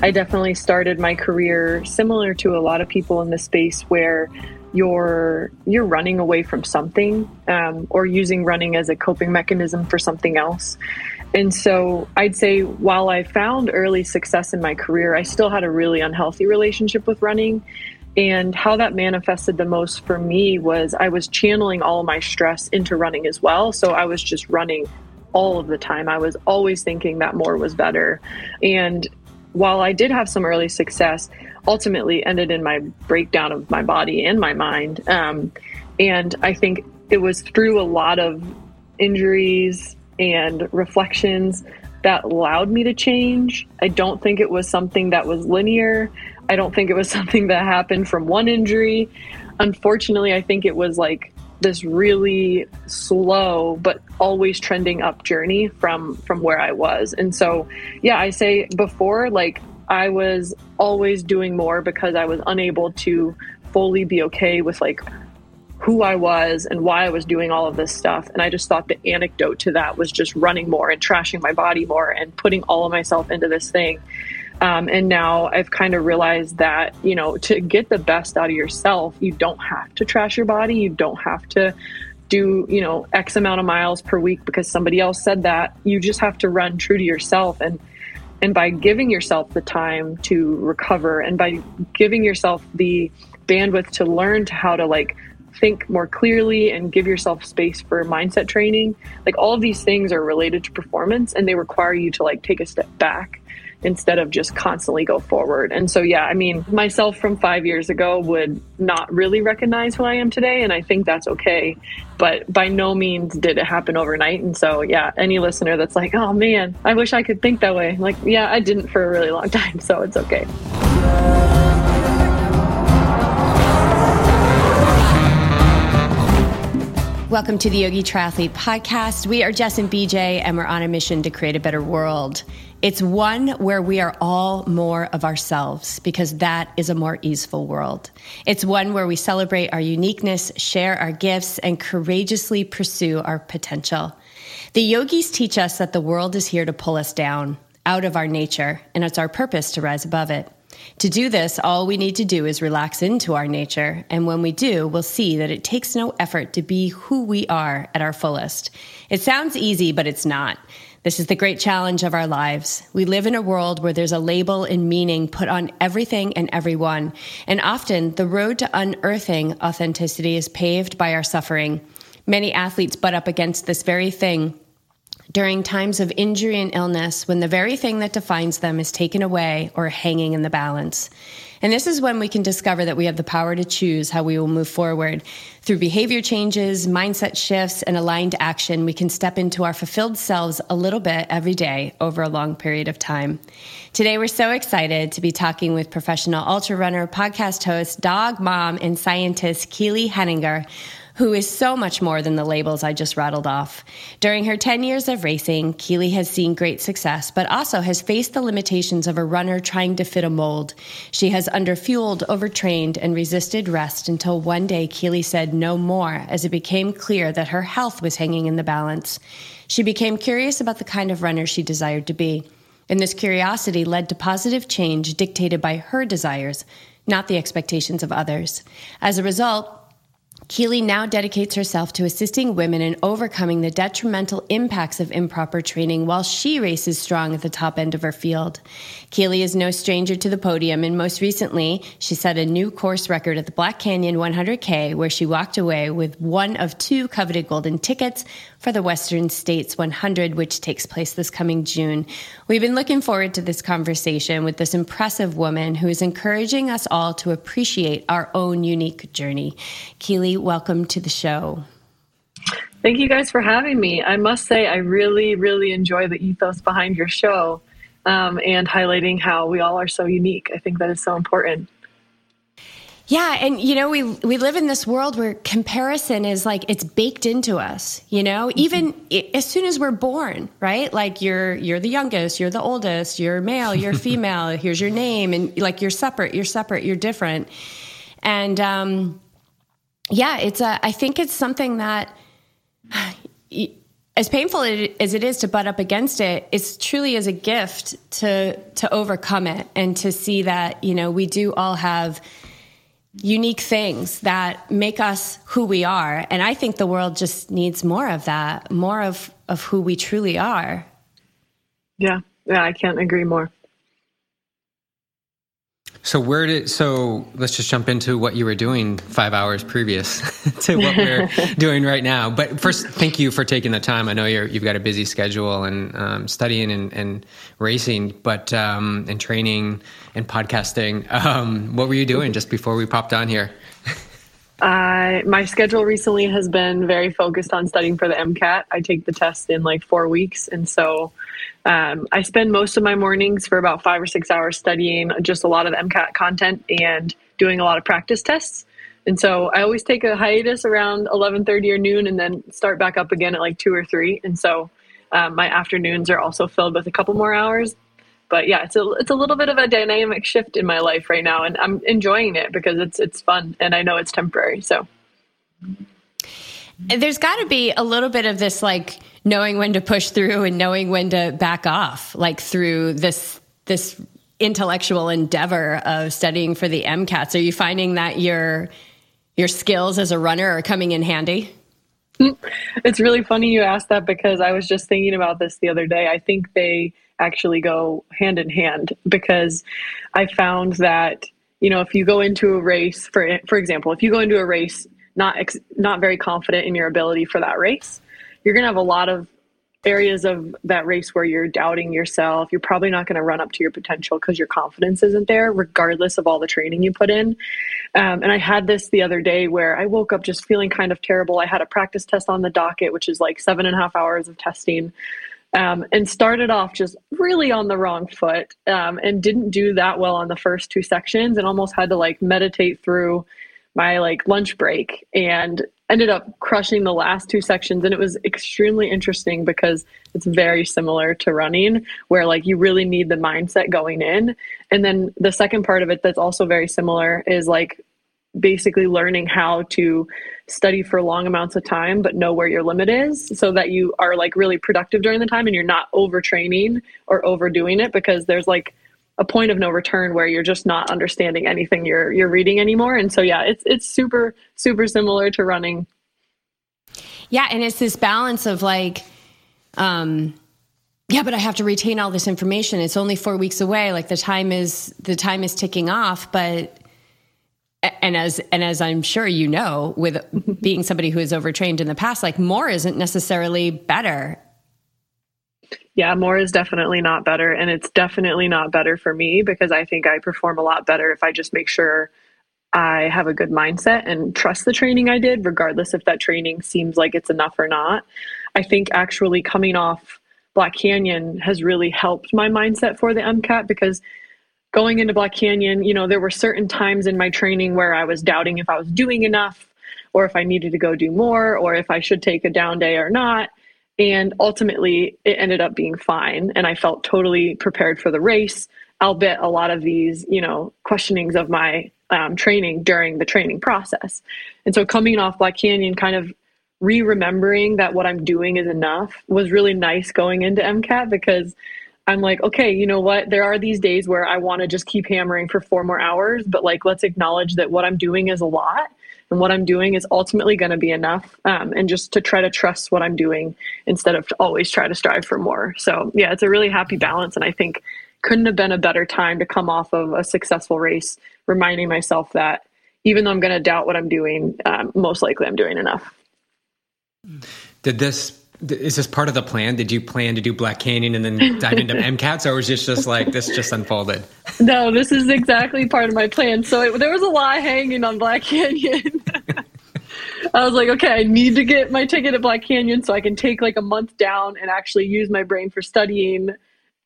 I definitely started my career similar to a lot of people in the space where you're you're running away from something um, or using running as a coping mechanism for something else. And so i'd say while i found early success in my career i still had a really unhealthy relationship with running. And how that manifested the most for me was i was channeling all my stress into running as well. So i was just running all of the time. I was always thinking that more was better. And while i did have some early success ultimately ended in my breakdown of my body and my mind. Um, and I think it was through a lot of injuries and reflections that allowed me to change. I don't think it was something that was linear. I don't think it was something that happened from one injury. Unfortunately, I think it was like this really slow but always trending up journey from from where I was. And so, yeah, I say before like I was always doing more because I was unable to fully be okay with like who I was and why I was doing all of this stuff. And I just thought the anecdote to that was just running more and trashing my body more and putting all of myself into this thing. Um, and now I've kind of realized that, you know, to get the best out of yourself, you don't have to trash your body. You don't have to do, you know, X amount of miles per week because somebody else said that. You just have to run true to yourself. And and by giving yourself the time to recover and by giving yourself the bandwidth to learn to how to like think more clearly and give yourself space for mindset training like all of these things are related to performance and they require you to like take a step back instead of just constantly go forward. And so, yeah, I mean, myself from five years ago would not really recognize who I am today. And I think that's okay. But by no means did it happen overnight. And so, yeah, any listener that's like, oh man, I wish I could think that way. Like, yeah, I didn't for a really long time. So it's okay. Welcome to the Yogi Triathlete Podcast. We are Jess and BJ, and we're on a mission to create a better world. It's one where we are all more of ourselves because that is a more easeful world. It's one where we celebrate our uniqueness, share our gifts, and courageously pursue our potential. The yogis teach us that the world is here to pull us down out of our nature, and it's our purpose to rise above it. To do this, all we need to do is relax into our nature. And when we do, we'll see that it takes no effort to be who we are at our fullest. It sounds easy, but it's not. This is the great challenge of our lives. We live in a world where there's a label and meaning put on everything and everyone. And often the road to unearthing authenticity is paved by our suffering. Many athletes butt up against this very thing during times of injury and illness when the very thing that defines them is taken away or hanging in the balance. And this is when we can discover that we have the power to choose how we will move forward. Through behavior changes, mindset shifts, and aligned action, we can step into our fulfilled selves a little bit every day over a long period of time. Today, we're so excited to be talking with professional ultra runner, podcast host, dog mom, and scientist Keely Henninger who is so much more than the labels I just rattled off. During her 10 years of racing, Keely has seen great success, but also has faced the limitations of a runner trying to fit a mold. She has underfueled, overtrained, and resisted rest until one day Keely said no more as it became clear that her health was hanging in the balance. She became curious about the kind of runner she desired to be. And this curiosity led to positive change dictated by her desires, not the expectations of others. As a result, Keely now dedicates herself to assisting women in overcoming the detrimental impacts of improper training while she races strong at the top end of her field. Keely is no stranger to the podium, and most recently, she set a new course record at the Black Canyon 100K, where she walked away with one of two coveted golden tickets for the Western States 100, which takes place this coming June. We've been looking forward to this conversation with this impressive woman who is encouraging us all to appreciate our own unique journey. Keely, welcome to the show. Thank you guys for having me. I must say, I really, really enjoy the ethos behind your show um, and highlighting how we all are so unique. I think that is so important. Yeah, and you know we we live in this world where comparison is like it's baked into us, you know, mm-hmm. even as soon as we're born, right? Like you're you're the youngest, you're the oldest, you're male, you're female, here's your name and like you're separate, you're separate, you're different. And um yeah, it's a I think it's something that as painful as it is to butt up against it, it's truly as a gift to to overcome it and to see that you know we do all have unique things that make us who we are, and I think the world just needs more of that, more of of who we truly are. Yeah, yeah, I can't agree more. So where did so let's just jump into what you were doing five hours previous to what we're doing right now. But first, thank you for taking the time. I know you're you've got a busy schedule and um, studying and, and, racing, but um, and training and podcasting. Um, what were you doing just before we popped on here? Uh, my schedule recently has been very focused on studying for the MCAT. I take the test in like four weeks, and so um, I spend most of my mornings for about five or six hours studying just a lot of MCAT content and doing a lot of practice tests. And so I always take a hiatus around 11:30 or noon, and then start back up again at like two or three. And so um, my afternoons are also filled with a couple more hours but yeah, it's a it's a little bit of a dynamic shift in my life right now, and I'm enjoying it because it's it's fun, and I know it's temporary. So there's got to be a little bit of this like knowing when to push through and knowing when to back off, like through this this intellectual endeavor of studying for the MCATs. Are you finding that your your skills as a runner are coming in handy? It's really funny you asked that because I was just thinking about this the other day. I think they actually go hand in hand because I found that you know if you go into a race for for example if you go into a race not ex, not very confident in your ability for that race. You're going to have a lot of areas of that race where you're doubting yourself. You're probably not going to run up to your potential because your confidence isn't there regardless of all the training you put in. Um, and i had this the other day where i woke up just feeling kind of terrible. I had a practice test on the docket which is like seven and a half hours of testing um, and started off just really on the wrong foot um, and didn't do that well on the first two sections and almost had to like meditate through my like lunch break and ended up crushing the last two sections. And it was extremely interesting because it's very similar to running where like you really need the mindset going in. And then the second part of it that's also very similar is like basically learning how to study for long amounts of time but know where your limit is so that you are like really productive during the time and you're not overtraining or overdoing it because there's like a point of no return where you're just not understanding anything you're you're reading anymore. And so yeah it's it's super super similar to running. Yeah and it's this balance of like um yeah but i have to retain all this information. It's only 4 weeks away. Like the time is the time is ticking off but and as and as I'm sure you know, with being somebody who is overtrained in the past, like more isn't necessarily better. Yeah, more is definitely not better, and it's definitely not better for me because I think I perform a lot better if I just make sure I have a good mindset and trust the training I did, regardless if that training seems like it's enough or not. I think actually coming off Black Canyon has really helped my mindset for the MCAT because going into Black Canyon, you know, there were certain times in my training where I was doubting if I was doing enough or if I needed to go do more or if I should take a down day or not. And ultimately, it ended up being fine. And I felt totally prepared for the race, albeit a lot of these, you know, questionings of my um, training during the training process. And so coming off Black Canyon, kind of re remembering that what I'm doing is enough was really nice going into MCAT because I'm like, okay, you know what? There are these days where I want to just keep hammering for four more hours, but like, let's acknowledge that what I'm doing is a lot and what I'm doing is ultimately going to be enough. Um, and just to try to trust what I'm doing instead of to always try to strive for more. So, yeah, it's a really happy balance. And I think couldn't have been a better time to come off of a successful race, reminding myself that even though I'm going to doubt what I'm doing, um, most likely I'm doing enough. Did this is this part of the plan? Did you plan to do Black Canyon and then dive into MCATs, or was it just like this just unfolded? No, this is exactly part of my plan. So it, there was a lot hanging on Black Canyon. I was like, okay, I need to get my ticket at Black Canyon so I can take like a month down and actually use my brain for studying.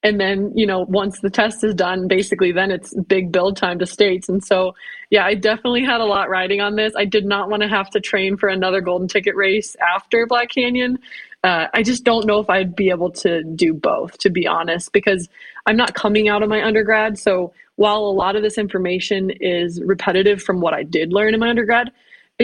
And then, you know, once the test is done, basically then it's big build time to states. And so, yeah, I definitely had a lot riding on this. I did not want to have to train for another golden ticket race after Black Canyon uh, I just don't know if I'd be able to do both, to be honest, because I'm not coming out of my undergrad. So while a lot of this information is repetitive from what I did learn in my undergrad,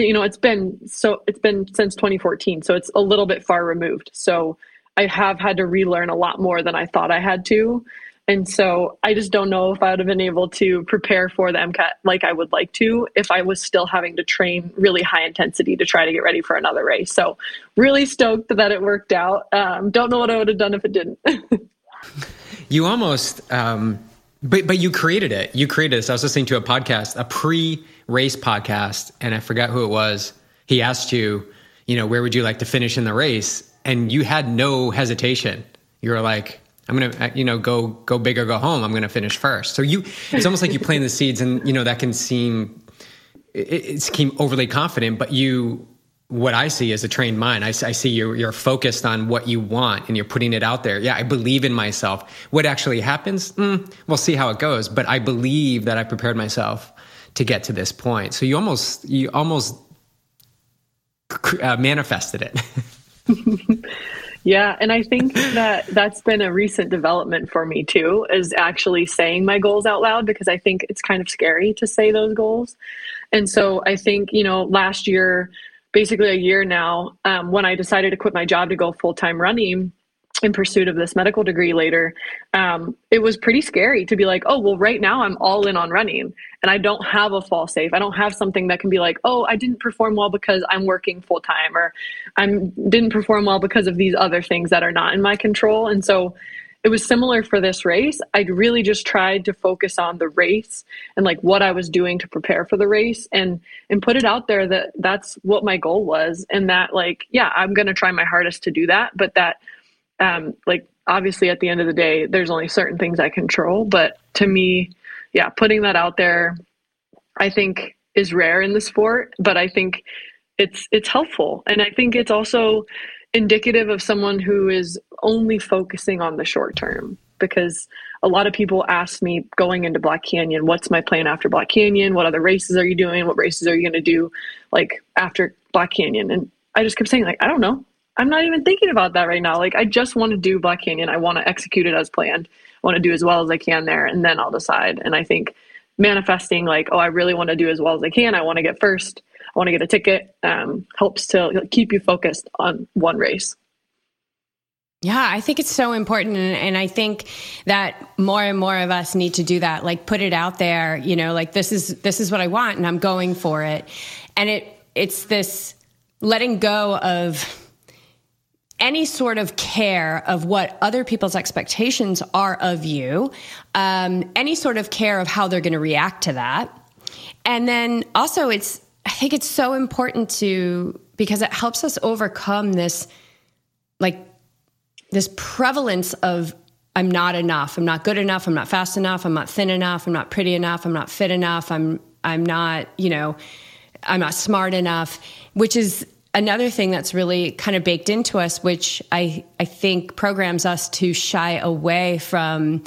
you know, it's been so it's been since 2014, so it's a little bit far removed. So I have had to relearn a lot more than I thought I had to. And so I just don't know if I would have been able to prepare for the MCAT like I would like to if I was still having to train really high intensity to try to get ready for another race. So really stoked that it worked out. Um, don't know what I would have done if it didn't. you almost, um, but but you created it. You created this. I was listening to a podcast, a pre-race podcast, and I forgot who it was. He asked you, you know, where would you like to finish in the race? And you had no hesitation. You were like, I'm gonna, uh, you know, go go big or go home. I'm gonna finish first. So you, it's almost like you plant the seeds, and you know that can seem it, it seem overly confident, but you, what I see as a trained mind, I, I see you're you're focused on what you want and you're putting it out there. Yeah, I believe in myself. What actually happens, mm, we'll see how it goes. But I believe that I prepared myself to get to this point. So you almost you almost uh, manifested it. Yeah, and I think that that's been a recent development for me too, is actually saying my goals out loud because I think it's kind of scary to say those goals. And so I think, you know, last year, basically a year now, um, when I decided to quit my job to go full time running, in pursuit of this medical degree later, um, it was pretty scary to be like, oh, well, right now I'm all in on running and I don't have a fall safe. I don't have something that can be like, oh, I didn't perform well because I'm working full time or I didn't perform well because of these other things that are not in my control. And so it was similar for this race. I'd really just tried to focus on the race and like what I was doing to prepare for the race and and put it out there that that's what my goal was and that like yeah, I'm going to try my hardest to do that, but that um, like obviously at the end of the day there's only certain things i control but to me yeah putting that out there i think is rare in the sport but i think it's it's helpful and i think it's also indicative of someone who is only focusing on the short term because a lot of people ask me going into black canyon what's my plan after black canyon what other races are you doing what races are you going to do like after black canyon and i just kept saying like i don't know I'm not even thinking about that right now. Like I just want to do Black Canyon. I want to execute it as planned. I want to do as well as I can there and then I'll decide. And I think manifesting like, oh, I really want to do as well as I can. I want to get first. Want to get a ticket. Um, helps to keep you focused on one race. Yeah, I think it's so important. And I think that more and more of us need to do that. Like put it out there, you know, like this is, this is what I want and I'm going for it. And it, it's this letting go of any sort of care of what other people's expectations are of you, um, any sort of care of how they're going to react to that. And then also, it's, I think it's so important to, because it helps us overcome this, like, this prevalence of I'm not enough. I'm not good enough. I'm not fast enough. I'm not thin enough. I'm not pretty enough. I'm not fit enough. I'm, I'm not, you know, I'm not smart enough, which is another thing that's really kind of baked into us, which I, I think programs us to shy away from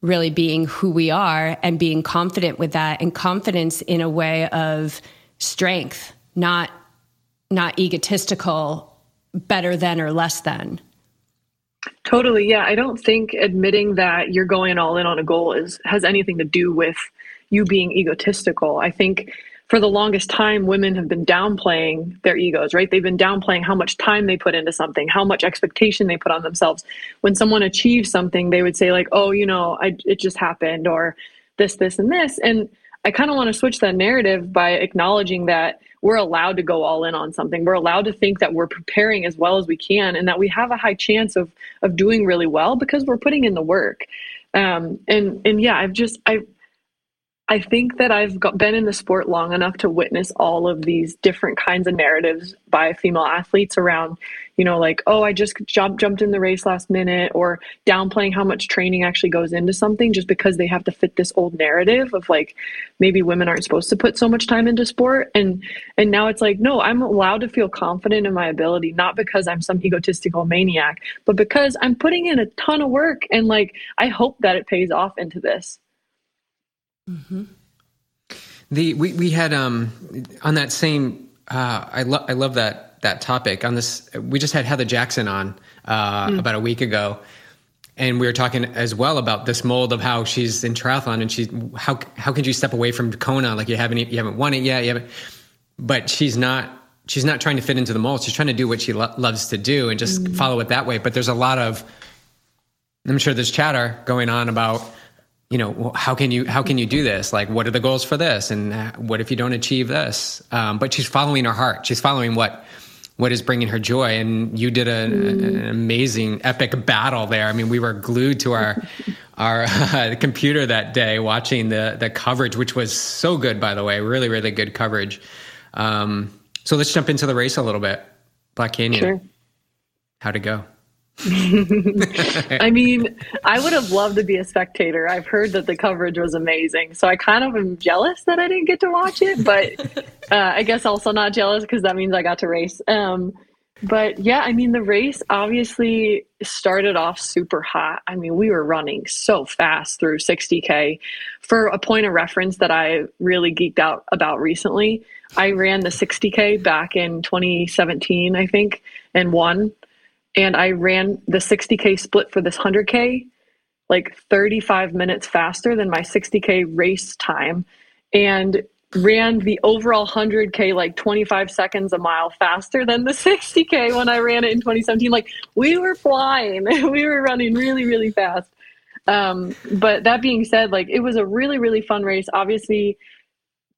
really being who we are and being confident with that and confidence in a way of strength, not not egotistical, better than or less than. Totally. Yeah. I don't think admitting that you're going all in on a goal is has anything to do with you being egotistical. I think for the longest time, women have been downplaying their egos, right? They've been downplaying how much time they put into something, how much expectation they put on themselves. When someone achieves something, they would say, like, oh, you know, I, it just happened, or this, this, and this. And I kind of want to switch that narrative by acknowledging that we're allowed to go all in on something. We're allowed to think that we're preparing as well as we can and that we have a high chance of of doing really well because we're putting in the work. Um, and and yeah, I've just I I think that I've got, been in the sport long enough to witness all of these different kinds of narratives by female athletes around, you know, like, oh, I just jumped jumped in the race last minute, or downplaying how much training actually goes into something just because they have to fit this old narrative of like maybe women aren't supposed to put so much time into sport. And and now it's like, no, I'm allowed to feel confident in my ability, not because I'm some egotistical maniac, but because I'm putting in a ton of work and like I hope that it pays off into this. Mm-hmm. The we we had um on that same uh, I love I love that that topic on this. We just had Heather Jackson on uh, mm. about a week ago, and we were talking as well about this mold of how she's in triathlon and she how how could you step away from Kona like you haven't you haven't won it yet you haven't but she's not she's not trying to fit into the mold. She's trying to do what she lo- loves to do and just mm. follow it that way. But there's a lot of, I'm sure there's chatter going on about, you know, how can you how can you do this? Like, what are the goals for this? And uh, what if you don't achieve this? Um, but she's following her heart. She's following what what is bringing her joy. And you did a, mm. an amazing, epic battle there. I mean, we were glued to our our uh, computer that day watching the the coverage, which was so good, by the way. Really, really good coverage. Um, so let's jump into the race a little bit. Black Canyon. Sure. How'd it go? I mean, I would have loved to be a spectator. I've heard that the coverage was amazing. So I kind of am jealous that I didn't get to watch it, but uh, I guess also not jealous because that means I got to race. Um, but yeah, I mean, the race obviously started off super hot. I mean, we were running so fast through 60K. For a point of reference that I really geeked out about recently, I ran the 60K back in 2017, I think, and won. And I ran the 60K split for this 100K like 35 minutes faster than my 60K race time. And ran the overall 100k like 25 seconds a mile faster than the 60k when I ran it in 2017. Like we were flying, we were running really really fast. Um, but that being said, like it was a really really fun race. Obviously,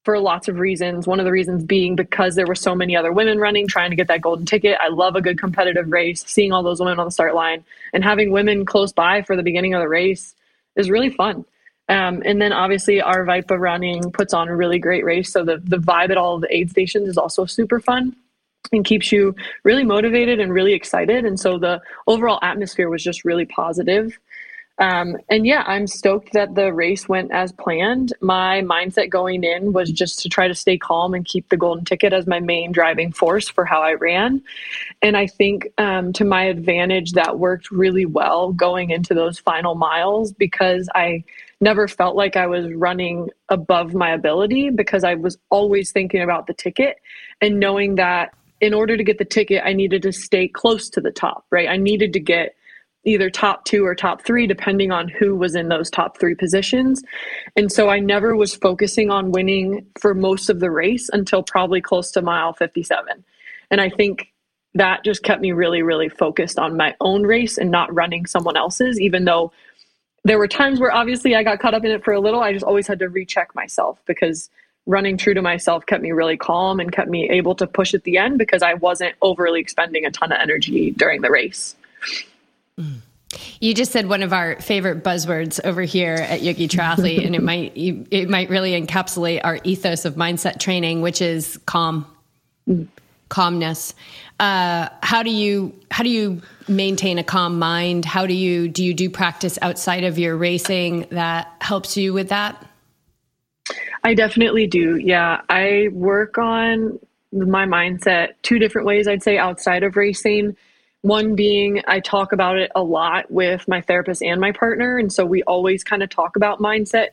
for lots of reasons. One of the reasons being because there were so many other women running, trying to get that golden ticket. I love a good competitive race. Seeing all those women on the start line and having women close by for the beginning of the race is really fun. Um, and then obviously Aravaipa running puts on a really great race. So the, the vibe at all the aid stations is also super fun and keeps you really motivated and really excited. And so the overall atmosphere was just really positive. Um, and yeah, I'm stoked that the race went as planned. My mindset going in was just to try to stay calm and keep the golden ticket as my main driving force for how I ran. And I think um, to my advantage, that worked really well going into those final miles because I never felt like I was running above my ability because I was always thinking about the ticket and knowing that in order to get the ticket, I needed to stay close to the top, right? I needed to get either top two or top three, depending on who was in those top three positions. And so I never was focusing on winning for most of the race until probably close to mile 57. And I think that just kept me really, really focused on my own race and not running someone else's, even though there were times where obviously I got caught up in it for a little. I just always had to recheck myself because running true to myself kept me really calm and kept me able to push at the end because I wasn't overly expending a ton of energy during the race. You just said one of our favorite buzzwords over here at Yogi Triathlete, and it might it might really encapsulate our ethos of mindset training, which is calm, mm. calmness. Uh, how do you how do you maintain a calm mind? How do you do you do practice outside of your racing that helps you with that? I definitely do yeah. I work on my mindset two different ways i'd say outside of racing one being i talk about it a lot with my therapist and my partner and so we always kind of talk about mindset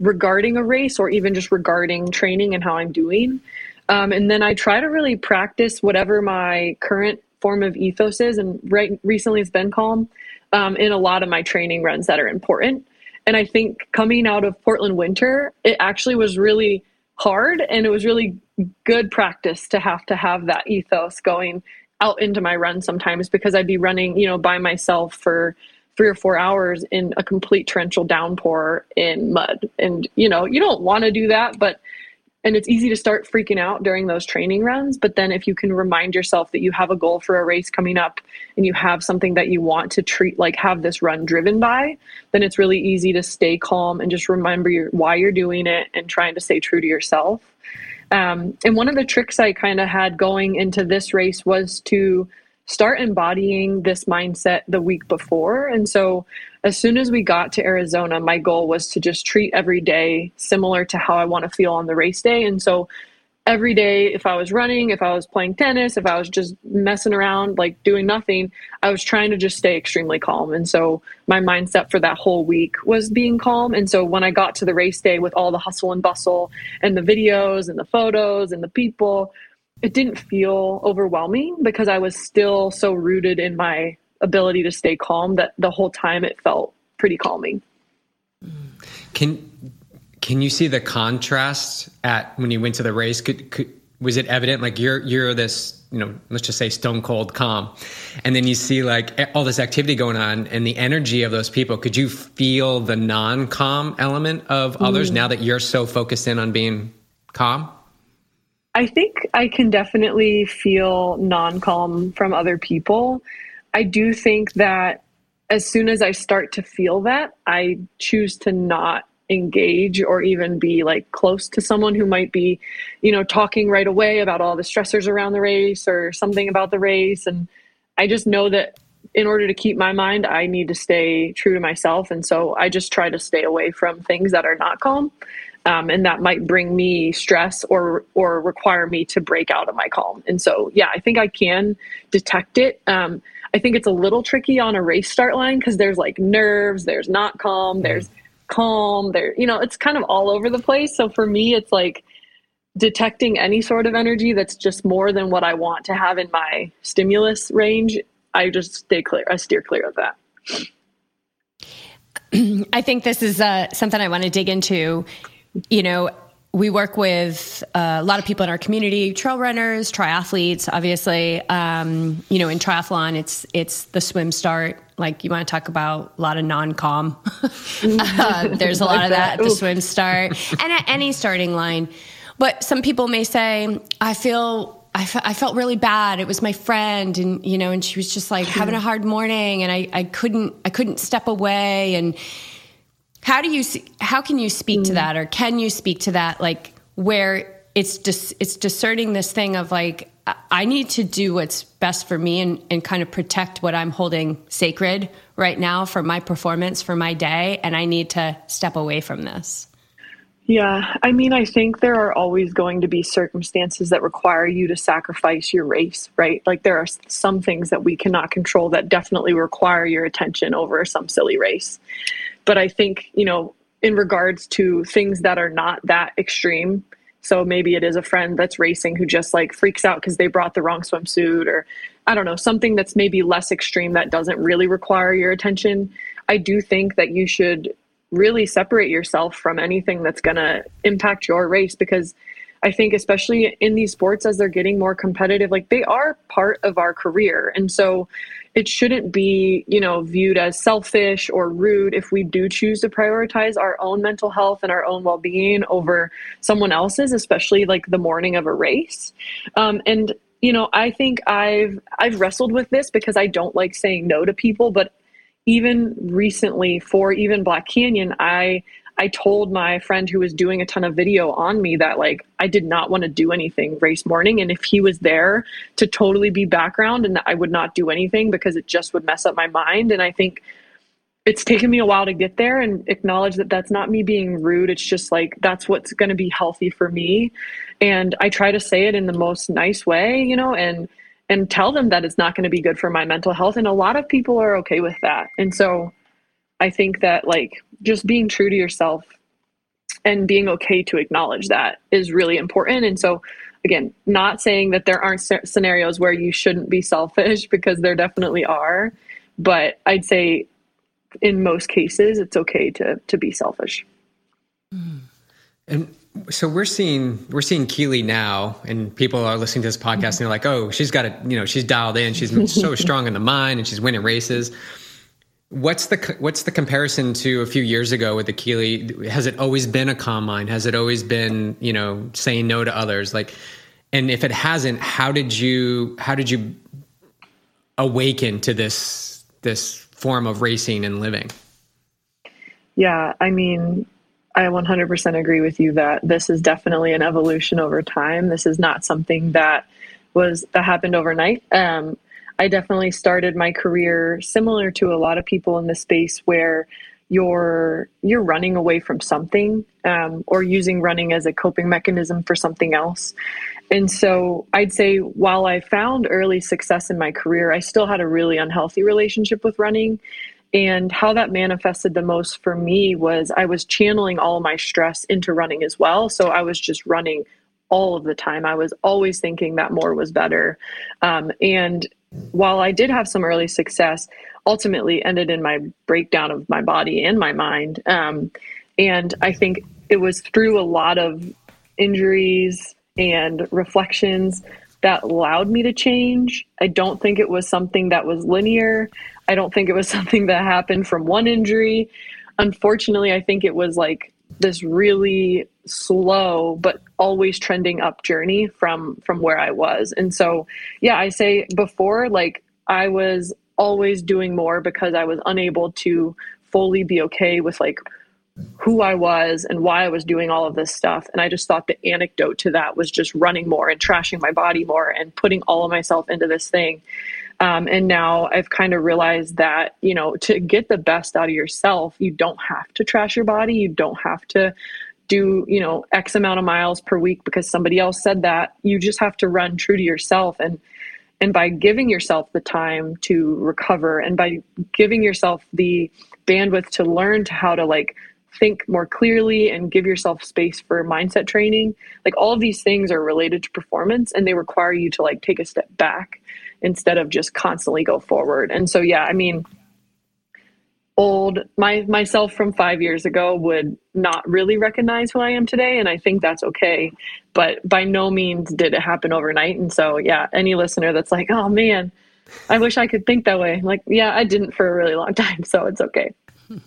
regarding a race or even just regarding training and how i'm doing um, and then I try to really practice whatever my current form of ethos is. And right recently it's been calm um, in a lot of my training runs that are important. And I think coming out of Portland winter, it actually was really hard and it was really good practice to have to have that ethos going out into my run sometimes because I'd be running, you know, by myself for three or four hours in a complete torrential downpour in mud. And, you know, you don't want to do that, but and it's easy to start freaking out during those training runs but then if you can remind yourself that you have a goal for a race coming up and you have something that you want to treat like have this run driven by then it's really easy to stay calm and just remember your, why you're doing it and trying to stay true to yourself um, and one of the tricks i kind of had going into this race was to start embodying this mindset the week before. And so as soon as we got to Arizona, my goal was to just treat every day similar to how I want to feel on the race day. And so every day, if I was running, if I was playing tennis, if I was just messing around, like doing nothing, I was trying to just stay extremely calm. And so my mindset for that whole week was being calm. And so when I got to the race day with all the hustle and bustle and the videos and the photos and the people, it didn't feel overwhelming because I was still so rooted in my ability to stay calm that the whole time it felt pretty calming. Can can you see the contrast at when you went to the race? Could, could was it evident? Like you're you're this you know let's just say stone cold calm. And then you see like all this activity going on and the energy of those people. Could you feel the non-calm element of mm. others now that you're so focused in on being calm? I think i can definitely feel non-calm from other people. I do think that as soon as i start to feel that i choose to not engage or even be like close to someone who might be, you know, talking right away about all the stressors around the race or something about the race. And I just know that in order to keep my mind, I need to stay true to myself. And so I just try to stay away from things that are not calm. Um, and that might bring me stress or or require me to break out of my calm. And so, yeah, I think I can detect it. Um, I think it's a little tricky on a race start line because there's like nerves, there's not calm, there's calm. They're you know it's kind of all over the place. So for me it's like detecting any sort of energy that's just more than what i want to have in my stimulus range i just stay clear i steer clear of that. I think this is uh, something i want to dig into. You know we work with uh, a lot of people in our community trail runners triathletes obviously um, you know in triathlon it's it's the swim start like you want to talk about a lot of non-com uh, there's a lot of that at the swim start and at any starting line but some people may say i feel I, I felt really bad. It was my friend, and you know, and she was just like having a hard morning, and I, I couldn't I couldn't step away. And how do you how can you speak mm. to that, or can you speak to that, like where it's just it's discerning this thing of like I need to do what's best for me and, and kind of protect what I'm holding sacred right now for my performance, for my day. And I need to step away from this. Yeah. I mean, I think there are always going to be circumstances that require you to sacrifice your race, right? Like there are some things that we cannot control that definitely require your attention over some silly race. But I think, you know, in regards to things that are not that extreme, so maybe it is a friend that's racing who just like freaks out because they brought the wrong swimsuit or I don't know, something that's maybe less extreme that doesn't really require your attention. I do think that you should really separate yourself from anything that's going to impact your race because I think especially in these sports as they're getting more competitive, like they are part of our career. And so it shouldn't be, you know, viewed as selfish or rude if we do choose to prioritize our own mental health and our own well-being over someone else's, especially like the morning of a race. Um, and you know, I think I've I've wrestled with this because I don't like saying no to people, but even recently for even Black Canyon, I I told my friend who was doing a ton of video on me that like I did not want to do anything race morning and if he was there to totally be background and that I would not do anything because it just would mess up my mind and I think it's taken me a while to get there and acknowledge that that's not me being rude it's just like that's what's going to be healthy for me. And I try to say it in the most nice way you know and and tell them that it's not going to be good for my mental health and a lot of people are okay with that. And so I think that like just being true to yourself and being okay to acknowledge that is really important. And so, again, not saying that there aren't scenarios where you shouldn't be selfish because there definitely are, but I'd say in most cases it's okay to to be selfish. Mm. And so we're seeing we're seeing Keely now, and people are listening to this podcast and they're like, "Oh, she's got it. You know, she's dialed in. She's so strong in the mind, and she's winning races." What's the what's the comparison to a few years ago with Keely? Has it always been a calm mind? Has it always been you know saying no to others? Like, and if it hasn't, how did you how did you awaken to this this form of racing and living? Yeah, I mean, I 100% agree with you that this is definitely an evolution over time. This is not something that was that happened overnight. Um, I definitely started my career similar to a lot of people in the space where you're you're running away from something um, or using running as a coping mechanism for something else. And so I'd say while I found early success in my career, I still had a really unhealthy relationship with running. And how that manifested the most for me was I was channeling all my stress into running as well. So I was just running all of the time. I was always thinking that more was better. Um, and while I did have some early success, ultimately ended in my breakdown of my body and my mind. Um, and I think it was through a lot of injuries and reflections that allowed me to change. I don't think it was something that was linear. I don't think it was something that happened from one injury. Unfortunately, I think it was like this really slow but always trending up journey from from where I was. And so, yeah, I say before like I was always doing more because I was unable to fully be okay with like who I was and why I was doing all of this stuff. And I just thought the anecdote to that was just running more and trashing my body more and putting all of myself into this thing. Um, and now I've kind of realized that, you know, to get the best out of yourself, you don't have to trash your body. You don't have to do, you know, X amount of miles per week because somebody else said that. You just have to run true to yourself. And, and by giving yourself the time to recover and by giving yourself the bandwidth to learn to how to like think more clearly and give yourself space for mindset training like all of these things are related to performance and they require you to like take a step back instead of just constantly go forward. And so yeah i mean old my myself from 5 years ago would not really recognize who I am today and I think that's okay. But by no means did it happen overnight. And so yeah any listener that's like oh man I wish I could think that way like yeah I didn't for a really long time so it's okay.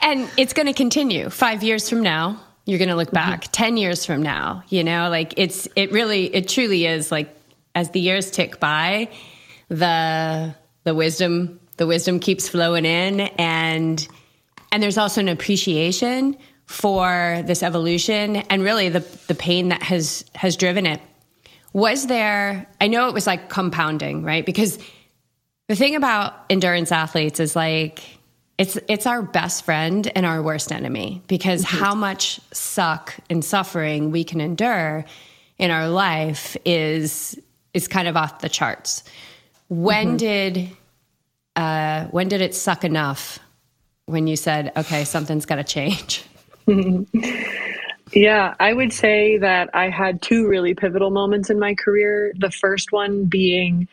And it's going to continue. Five years from now you're going to look back. Mm-hmm. 10 years from now you know like it's it really it truly is like as the years tick by the the wisdom the wisdom keeps flowing in. And and there's also an appreciation for this evolution and really the the pain that has has driven it. Was there i know it was like compounding right? Because the thing about endurance athletes is like it's it's our best friend and our worst enemy because mm-hmm. how much suck and suffering we can endure in our life is is kind of off the charts. When mm-hmm. did uh, when did it suck enough? When you said, "Okay, something's got to change." yeah, I would say that I had two really pivotal moments in my career. The first one being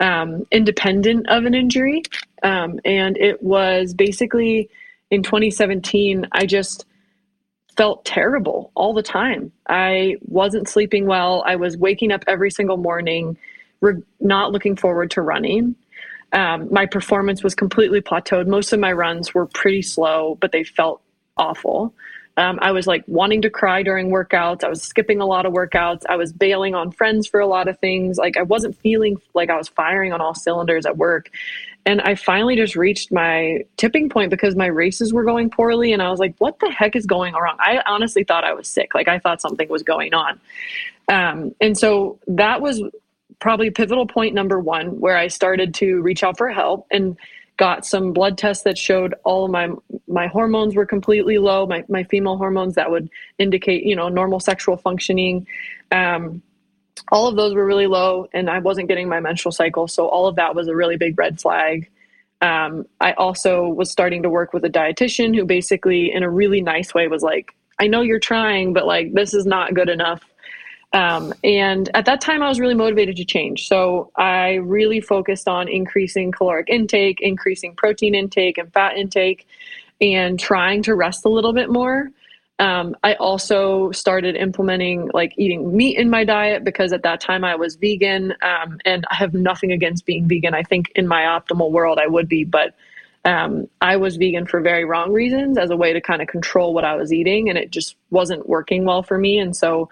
um, independent of an injury. Um, and it was basically in 2017, I just felt terrible all the time. I wasn't sleeping well. I was waking up every single morning, re- not looking forward to running. Um, my performance was completely plateaued. Most of my runs were pretty slow, but they felt awful. Um, I was like wanting to cry during workouts. I was skipping a lot of workouts. I was bailing on friends for a lot of things. Like I wasn't feeling like I was firing on all cylinders at work. And I finally just reached my tipping point because my races were going poorly. And I was like, what the heck is going wrong? I honestly thought I was sick. Like I thought something was going on. Um, and so that was probably pivotal point number one where I started to reach out for help. And got some blood tests that showed all of my my hormones were completely low my, my female hormones that would indicate you know normal sexual functioning um, all of those were really low and i wasn't getting my menstrual cycle so all of that was a really big red flag um, i also was starting to work with a dietitian who basically in a really nice way was like i know you're trying but like this is not good enough um, and at that time, I was really motivated to change. So I really focused on increasing caloric intake, increasing protein intake and fat intake, and trying to rest a little bit more. Um, I also started implementing like eating meat in my diet because at that time I was vegan. Um, and I have nothing against being vegan. I think in my optimal world I would be, but um, I was vegan for very wrong reasons as a way to kind of control what I was eating, and it just wasn't working well for me. And so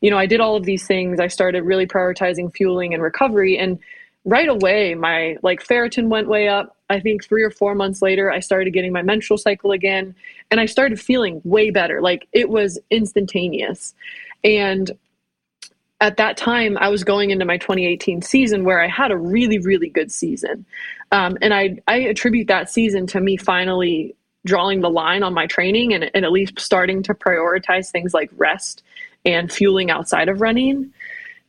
you know, I did all of these things. I started really prioritizing fueling and recovery. And right away, my like ferritin went way up. I think three or four months later, I started getting my menstrual cycle again. And I started feeling way better. Like it was instantaneous. And at that time, I was going into my 2018 season where I had a really, really good season. Um, and I, I attribute that season to me finally drawing the line on my training and, and at least starting to prioritize things like rest and fueling outside of running.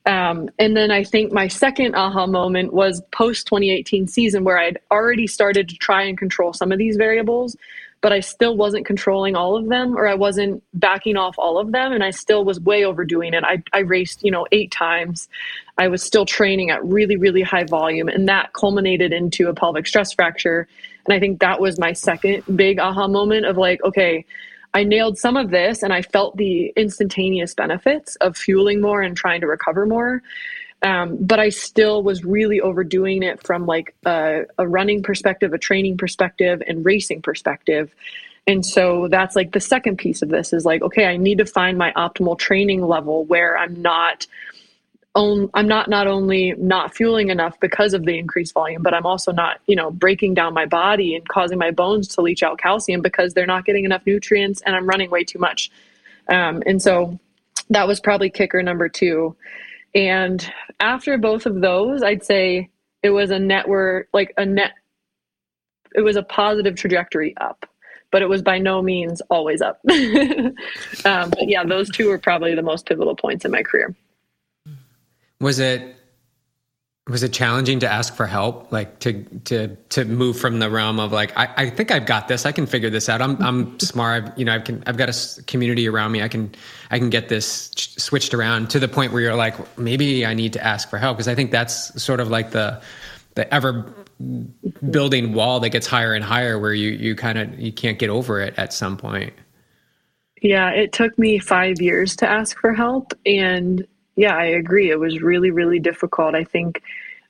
Um, and then I think my second aha moment was post 2018 season where I'd already started to try and control some of these variables, but I still wasn't controlling all of them or I wasn't backing off all of them. And I still was way overdoing it. I, I raced, you know, eight times. I was still training at really, really high volume. And that culminated into a pelvic stress fracture. And I think that was my second big aha moment of like, okay, I nailed some of this and I felt the instantaneous benefits of fueling more and trying to recover more. Um, but I still was really overdoing it from like a, a running perspective, a training perspective, and racing perspective. And so that's like the second piece of this is like, okay, I need to find my optimal training level where I'm not I'm not not only not fueling enough because of the increased volume, but I'm also not, you know, breaking down my body and causing my bones to leach out calcium because they're not getting enough nutrients and I'm running way too much. Um, and so that was probably kicker number two. And after both of those, I'd say it was a network, like a net, it was a positive trajectory up, but it was by no means always up. um, but yeah, those two were probably the most pivotal points in my career. Was it was it challenging to ask for help? Like to to to move from the realm of like i, I think i've got this. I can figure this out. I'm i'm smart. I've, you know i can i've got a community around me. I can i can get this switched around to the point where you're like maybe i need to ask for help. Because i think that's sort of like the the ever building wall that gets higher and higher where you you kind of you can't get over it at some point. Yeah it took me five years to ask for help and yeah, I agree. It was really, really difficult. I think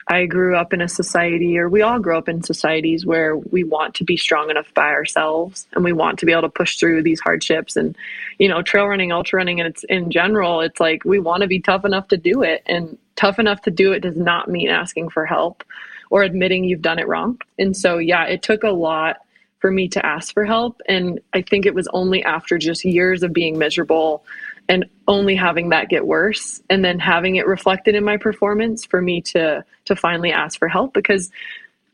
I grew up in a society, or we all grow up in societies where we want to be strong enough by ourselves and we want to be able to push through these hardships. And, you know, trail running, ultra running, and it's in general, it's like we want to be tough enough to do it. And tough enough to do it does not mean asking for help or admitting you've done it wrong. And so, yeah, it took a lot for me to ask for help. And I think it was only after just years of being miserable and only having that get worse and then having it reflected in my performance for me to to finally ask for help because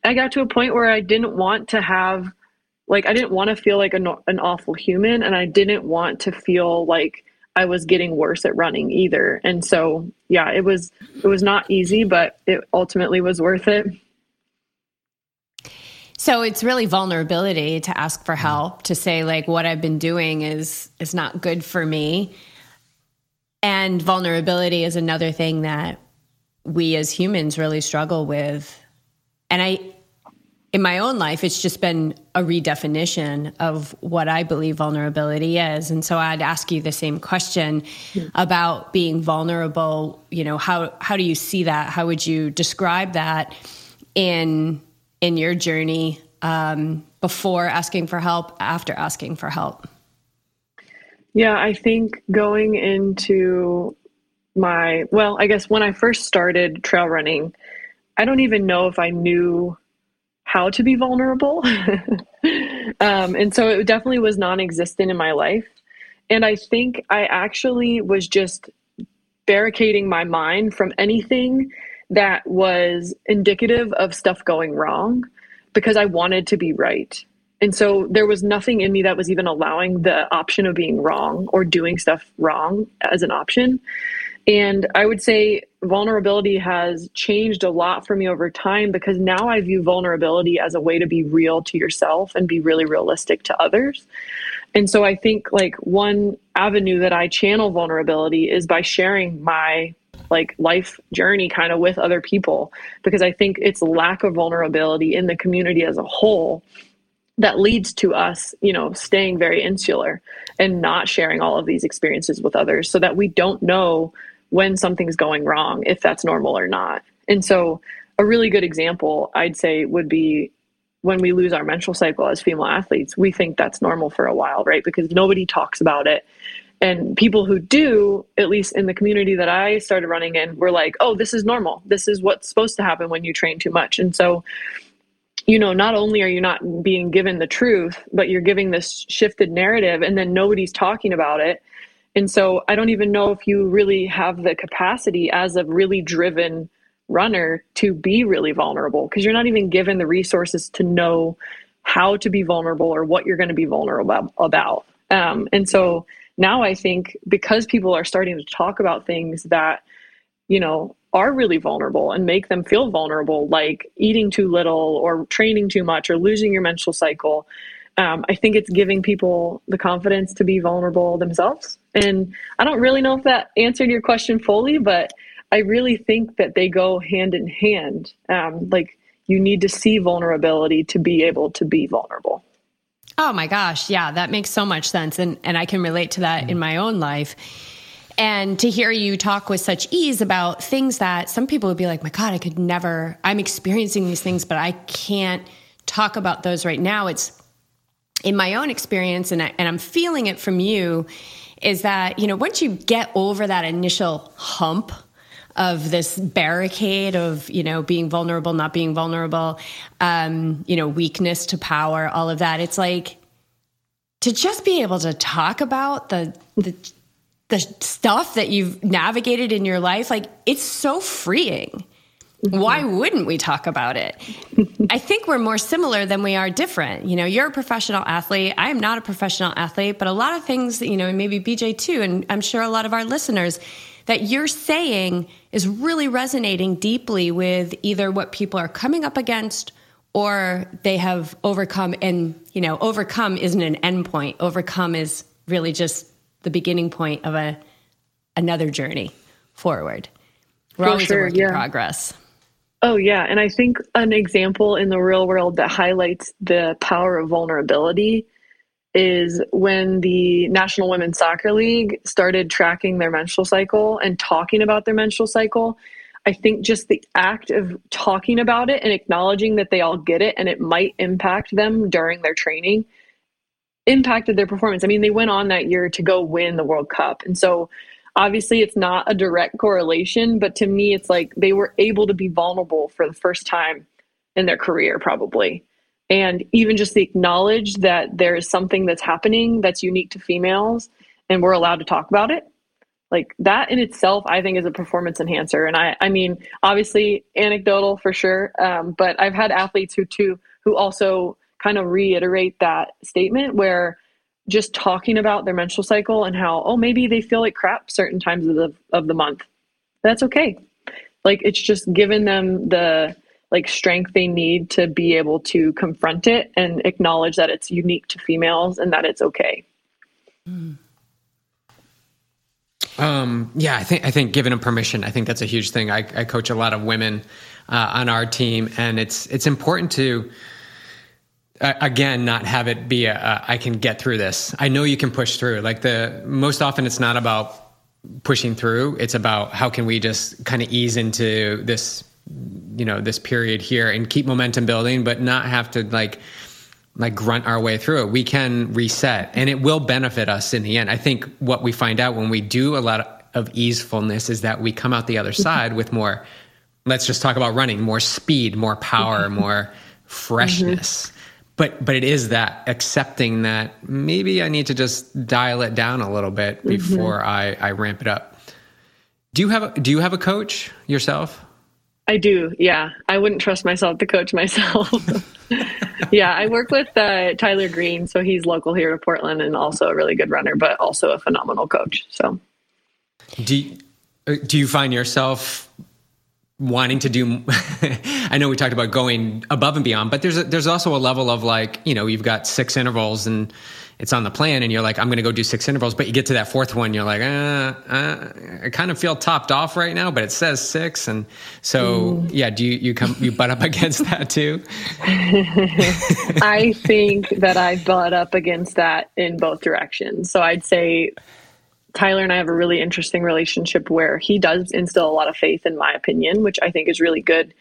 I got to a point where I didn't want to have like I didn't want to feel like an, an awful human and I didn't want to feel like I was getting worse at running either. And so yeah, it was it was not easy, but it ultimately was worth it. So it's really vulnerability to ask for help, to say like what I've been doing is is not good for me and vulnerability is another thing that we as humans really struggle with. And I, in my own life, it's just been a redefinition of what I believe vulnerability is. And so I'd ask you the same question mm-hmm. about being vulnerable. You know, how, how do you see that? How would you describe that in, in your journey um, before asking for help, after asking for help? Yeah, I think going into my, well, I guess when I first started trail running, I don't even know if I knew how to be vulnerable. um, and so it definitely was non existent in my life. And I think I actually was just barricading my mind from anything that was indicative of stuff going wrong because I wanted to be right. And so there was nothing in me that was even allowing the option of being wrong or doing stuff wrong as an option. And I would say vulnerability has changed a lot for me over time because now I view vulnerability as a way to be real to yourself and be really realistic to others. And so I think like one avenue that I channel vulnerability is by sharing my like life journey kind of with other people because I think it's lack of vulnerability in the community as a whole that leads to us, you know, staying very insular and not sharing all of these experiences with others so that we don't know when something's going wrong, if that's normal or not. And so, a really good example I'd say would be when we lose our menstrual cycle as female athletes, we think that's normal for a while, right? Because nobody talks about it. And people who do, at least in the community that I started running in, were like, oh, this is normal. This is what's supposed to happen when you train too much. And so, you know, not only are you not being given the truth, but you're giving this shifted narrative and then nobody's talking about it. And so I don't even know if you really have the capacity as a really driven runner to be really vulnerable because you're not even given the resources to know how to be vulnerable or what you're going to be vulnerable about. Um, and so now I think because people are starting to talk about things that, you know, are really vulnerable and make them feel vulnerable, like eating too little or training too much or losing your menstrual cycle. Um, I think it's giving people the confidence to be vulnerable themselves. And I don't really know if that answered your question fully, but I really think that they go hand in hand. Um, like you need to see vulnerability to be able to be vulnerable. Oh my gosh, yeah, that makes so much sense and and I can relate to that in my own life. And to hear you talk with such ease about things that some people would be like, "My god, I could never I'm experiencing these things, but I can't talk about those right now." It's in my own experience and I, and I'm feeling it from you is that, you know, once you get over that initial hump of this barricade of you know being vulnerable not being vulnerable um, you know weakness to power all of that it's like to just be able to talk about the the the stuff that you've navigated in your life like it's so freeing. Mm-hmm. why wouldn't we talk about it? I think we're more similar than we are different. You know you're a professional athlete. I am not a professional athlete but a lot of things you know maybe bj too and i'm sure a lot of our listeners that you're saying is really resonating deeply with either what people are coming up against or they have overcome and you know overcome isn't an end point. Overcome is really just the beginning point of a another journey forward we're For always sure, a work yeah. in progress oh yeah and i think an example in the real world that highlights the power of vulnerability is when the National Women's Soccer League started tracking their menstrual cycle and talking about their menstrual cycle. I think just the act of talking about it and acknowledging that they all get it and it might impact them during their training impacted their performance. I mean, they went on that year to go win the World Cup. And so obviously it's not a direct correlation, but to me, it's like they were able to be vulnerable for the first time in their career, probably and even just the acknowledge that there is something that's happening that's unique to females and we're allowed to talk about it like that in itself i think is a performance enhancer and i i mean obviously anecdotal for sure um, but i've had athletes who too who also kind of reiterate that statement where just talking about their menstrual cycle and how oh maybe they feel like crap certain times of the of the month that's okay like it's just given them the like strength they need to be able to confront it and acknowledge that it's unique to females and that it's okay. Um, yeah, I think I think giving them permission. I think that's a huge thing. I, I coach a lot of women uh, on our team, and it's it's important to uh, again not have it be a, a I can get through this. I know you can push through. Like the most often, it's not about pushing through. It's about how can we just kind of ease into this you know this period here and keep momentum building but not have to like like grunt our way through it we can reset and it will benefit us in the end i think what we find out when we do a lot of easefulness is that we come out the other side with more let's just talk about running more speed more power mm-hmm. more freshness mm-hmm. But but it is that accepting that maybe i need to just dial it down a little bit mm-hmm. before mm-hmm. i i ramp it up do you have a, do you have a coach yourself I do. Yeah. I wouldn't trust myself to coach myself. yeah. I work with uh, Tyler Green. So he's local here to Portland and also a really good runner, but also a phenomenal coach. So do you, uh, do you find yourself wanting to do I know we talked about going above and beyond, but there's a, there's also a level of like, you know, you've got six intervals and it's on the plan and you're like, I'm going to go do six intervals, but you get to that fourth one, you're like, uh, uh, I kind of feel topped off right now, but it says six. And so, mm. yeah, do you, you come, you butt up against that too? I think that I butt up against that in both directions. So I'd say Tyler and I have a really interesting relationship where he does instill a lot of faith, in my opinion, which I think is really good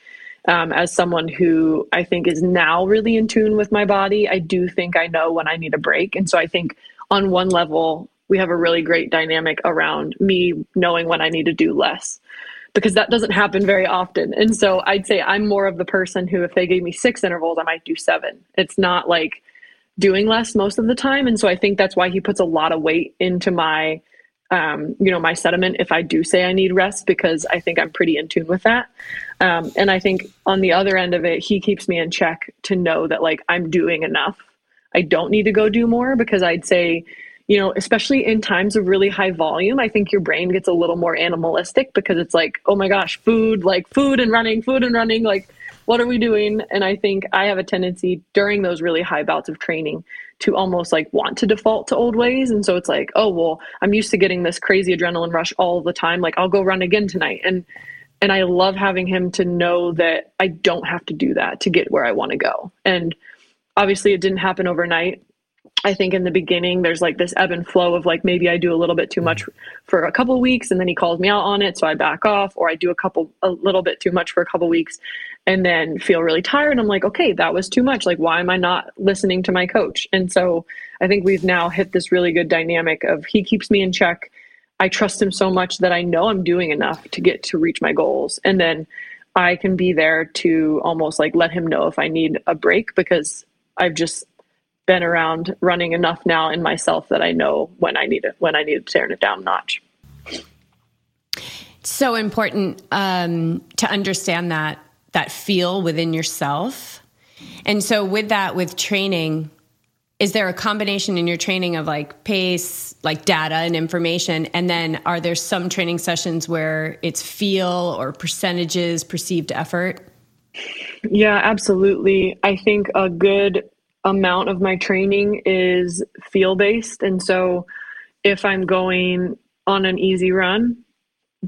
um, as someone who I think is now really in tune with my body, I do think I know when I need a break. And so I think on one level, we have a really great dynamic around me knowing when I need to do less because that doesn't happen very often. And so I'd say I'm more of the person who, if they gave me six intervals, I might do seven. It's not like doing less most of the time. And so I think that's why he puts a lot of weight into my um, you know, my sediment if I do say I need rest because I think I'm pretty in tune with that. Um, and I think on the other end of it, he keeps me in check to know that like I'm doing enough. I don't need to go do more because I'd say, you know, especially in times of really high volume, I think your brain gets a little more animalistic because it's like, oh my gosh, food, like food and running, food and running, like what are we doing? And I think I have a tendency during those really high bouts of training to almost like want to default to old ways. And so it's like, oh, well, I'm used to getting this crazy adrenaline rush all the time. Like I'll go run again tonight. And, and I love having him to know that I don't have to do that to get where I want to go. And obviously it didn't happen overnight. I think in the beginning there's like this ebb and flow of like maybe I do a little bit too much for a couple weeks and then he calls me out on it so I back off or I do a couple a little bit too much for a couple weeks and then feel really tired. I'm like okay that was too much. Like why am I not listening to my coach? And so I think we've now hit this really good dynamic of he keeps me in check. I trust him so much that I know I'm doing enough to get to reach my goals and then I can be there to almost like let him know if I need a break because I've just been around running enough now in myself that I know when I need it when I need to turn it down a notch. So important um, to understand that that feel within yourself, and so with that, with training, is there a combination in your training of like pace, like data and information, and then are there some training sessions where it's feel or percentages, perceived effort? Yeah, absolutely. I think a good amount of my training is feel based. And so if I'm going on an easy run,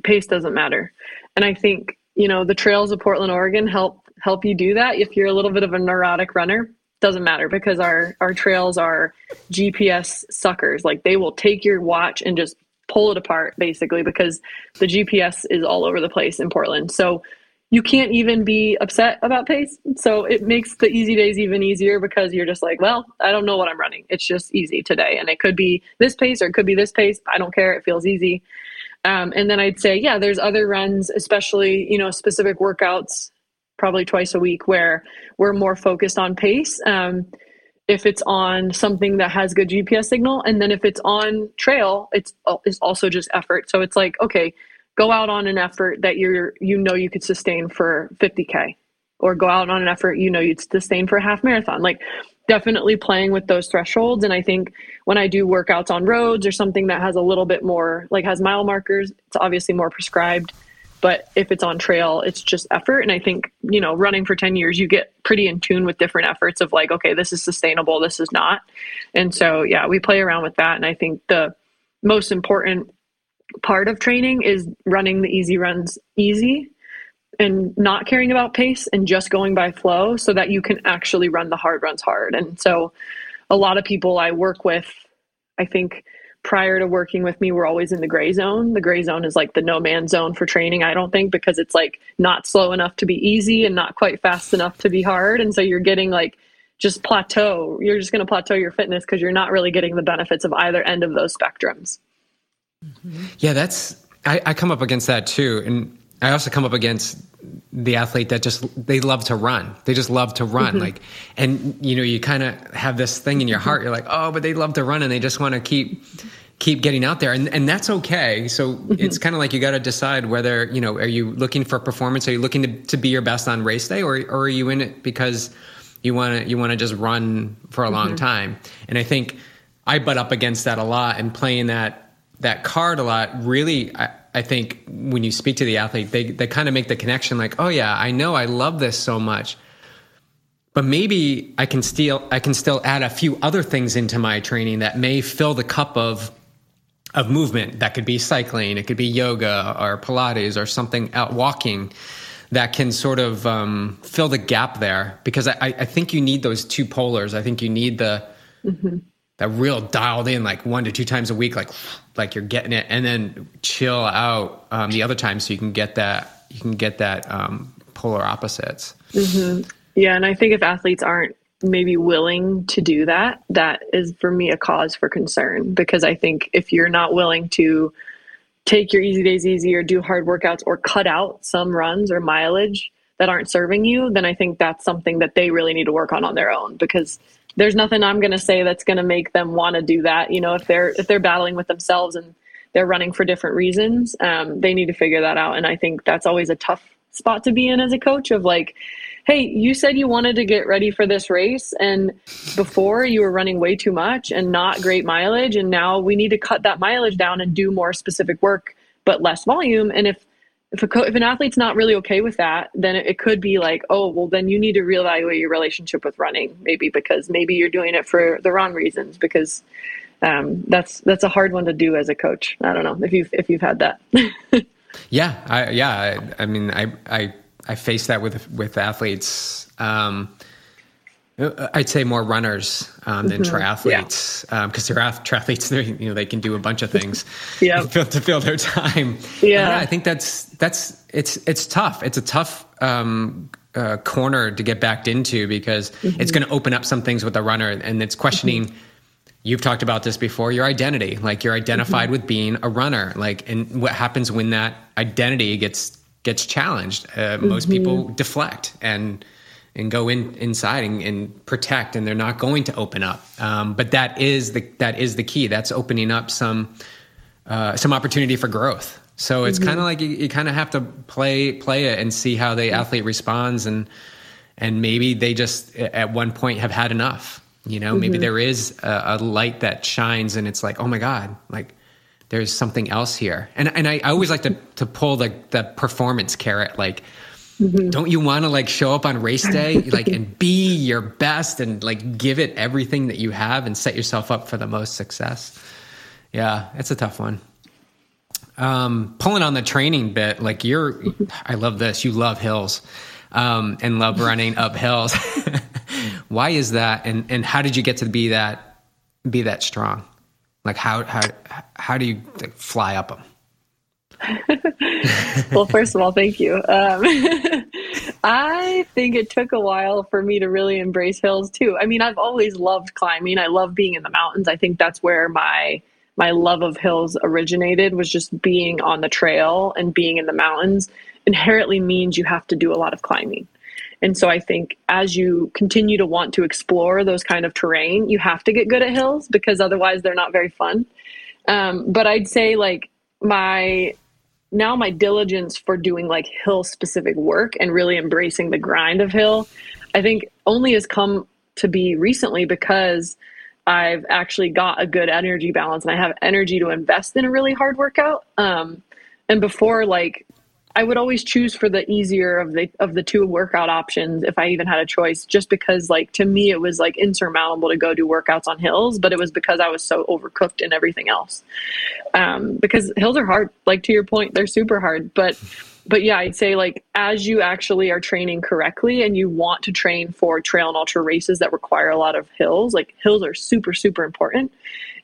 pace doesn't matter. And I think, you know, the trails of Portland, Oregon help help you do that. If you're a little bit of a neurotic runner, doesn't matter because our our trails are GPS suckers. Like they will take your watch and just pull it apart basically because the GPS is all over the place in Portland. So you can't even be upset about pace. So it makes the easy days even easier because you're just like, well, I don't know what I'm running. It's just easy today. And it could be this pace or it could be this pace. I don't care. It feels easy. Um, and then I'd say, yeah, there's other runs, especially, you know, specific workouts, probably twice a week where we're more focused on pace. Um, if it's on something that has good GPS signal, and then if it's on trail, it's it's also just effort. So it's like, okay, go out on an effort that you're you know you could sustain for 50k or go out on an effort you know you'd sustain for a half marathon. Like definitely playing with those thresholds. And i think when i do workouts on roads or something that has a little bit more like has mile markers it's obviously more prescribed. But if it's on trail it's just effort. And i think you know running for 10 years you get pretty in tune with different efforts of like okay this is sustainable this is not. And so yeah we play around with that. And i think the most important part of training is running the easy runs easy and not caring about pace and just going by flow so that you can actually run the hard runs hard. And so a lot of people I work with, I think prior to working with me, were always in the gray zone. The gray zone is like the no man zone for training, I don't think, because it's like not slow enough to be easy and not quite fast enough to be hard. And so you're getting like just plateau. You're just going to plateau your fitness because you're not really getting the benefits of either end of those spectrums. Mm-hmm. Yeah, that's I, I come up against that too, and I also come up against the athlete that just they love to run. They just love to run. Mm-hmm. Like, and you know, you kind of have this thing in your heart. You're like, oh, but they love to run, and they just want to keep keep getting out there, and and that's okay. So mm-hmm. it's kind of like you got to decide whether you know, are you looking for performance? Are you looking to, to be your best on race day, or or are you in it because you want to you want to just run for a long mm-hmm. time? And I think I butt up against that a lot, and playing that that card a lot really I, I, think when you speak to the athlete they, they kind of make the connection like oh yeah i know i love this so much. But maybe i can still i can still add a few other things into my training that may fill the cup of of movement. That could be cycling it could be yoga or pilates or something out walking that can sort of um, fill the gap there. Because I, I think you need those two polars. I think you need the mm-hmm that real dialed in like one to two times a week like like you're getting it and then chill out um, the other time so you can get that you can get that um, polar opposites mm-hmm. yeah and i think if athletes aren't maybe willing to do that that is for me a cause for concern because i think if you're not willing to take your easy days easy or do hard workouts or cut out some runs or mileage that aren't serving you then i think that's something that they really need to work on on their own because there's nothing I'm going to say that's going to make them want to do that. You know, if they're if they're battling with themselves and they're running for different reasons, um, they need to figure that out. And I think that's always a tough spot to be in as a coach of like, hey, you said you wanted to get ready for this race, and before you were running way too much and not great mileage, and now we need to cut that mileage down and do more specific work but less volume. And if if a co- if an athlete's not really okay with that, then it, could be like, oh, well, then you need to reevaluate your relationship with running, maybe because maybe you're doing it for the wrong reasons. Because um, that's that's a hard one to do as a coach. I don't know if you've if you've had that. yeah, I, yeah. I, I, mean, I I I face that with with athletes. Um, I'd say more runners um, than mm-hmm. triathletes because yeah. um, they're triathletes. They you know they can do a bunch of things. yeah, to, to fill their time. Yeah. yeah. I think that's that's it's it's tough. It's a tough um, uh, corner to get backed into because mm-hmm. it's going to open up some things with the runner, and it's questioning. Mm-hmm. You've talked about this before. Your identity, like you're identified mm-hmm. with being a runner, like, and what happens when that identity gets gets challenged? Uh, most people mm-hmm. deflect and and go in inside and, and, protect, and they're not going to open up. Um, but that is the that is the key. That's opening up some uh, some opportunity for growth. So it's mm-hmm. kind of like you, you kind of have to play play it and see how the athlete responds, and and maybe they just at one point have had enough. You know, mm-hmm. maybe there is a, a light that shines, and it's like, oh my god, like there's something else here. And and I, I always like to to pull the the performance carrot, like Mm-hmm. Don't you want to like show up on race day, like and be your best and like give it everything that you have and set yourself up for the most success? Yeah, it's a tough one. Um, pulling on the training bit, like you're, I love this. You love hills um, and love running up hills. Why is that? And and how did you get to be that be that strong? Like how how how do you like, fly up them? well, first of all, thank you. Um, I think it took a while for me to really embrace hills too. I mean, I've always loved climbing. I love being in the mountains. I think that's where my my love of hills originated was just being on the trail and being in the mountains inherently means you have to do a lot of climbing. And so I think as you continue to want to explore those kind of terrain, you have to get good at hills because otherwise they're not very fun. Um, but I'd say like my now my diligence for doing like hill specific work and really embracing the grind of hill i think only has come to be recently because i've actually got a good energy balance and i have energy to invest in a really hard workout. Um, and before like I would always choose for the easier of the of the two workout options if I even had a choice just because like to me it was like insurmountable to go do workouts on hills but it was because I was so overcooked in everything else. Um, because hills are hard like to your point they're super hard but but yeah I'd say like as you actually are training correctly and you want to train for trail and ultra races that require a lot of hills like hills are super super important.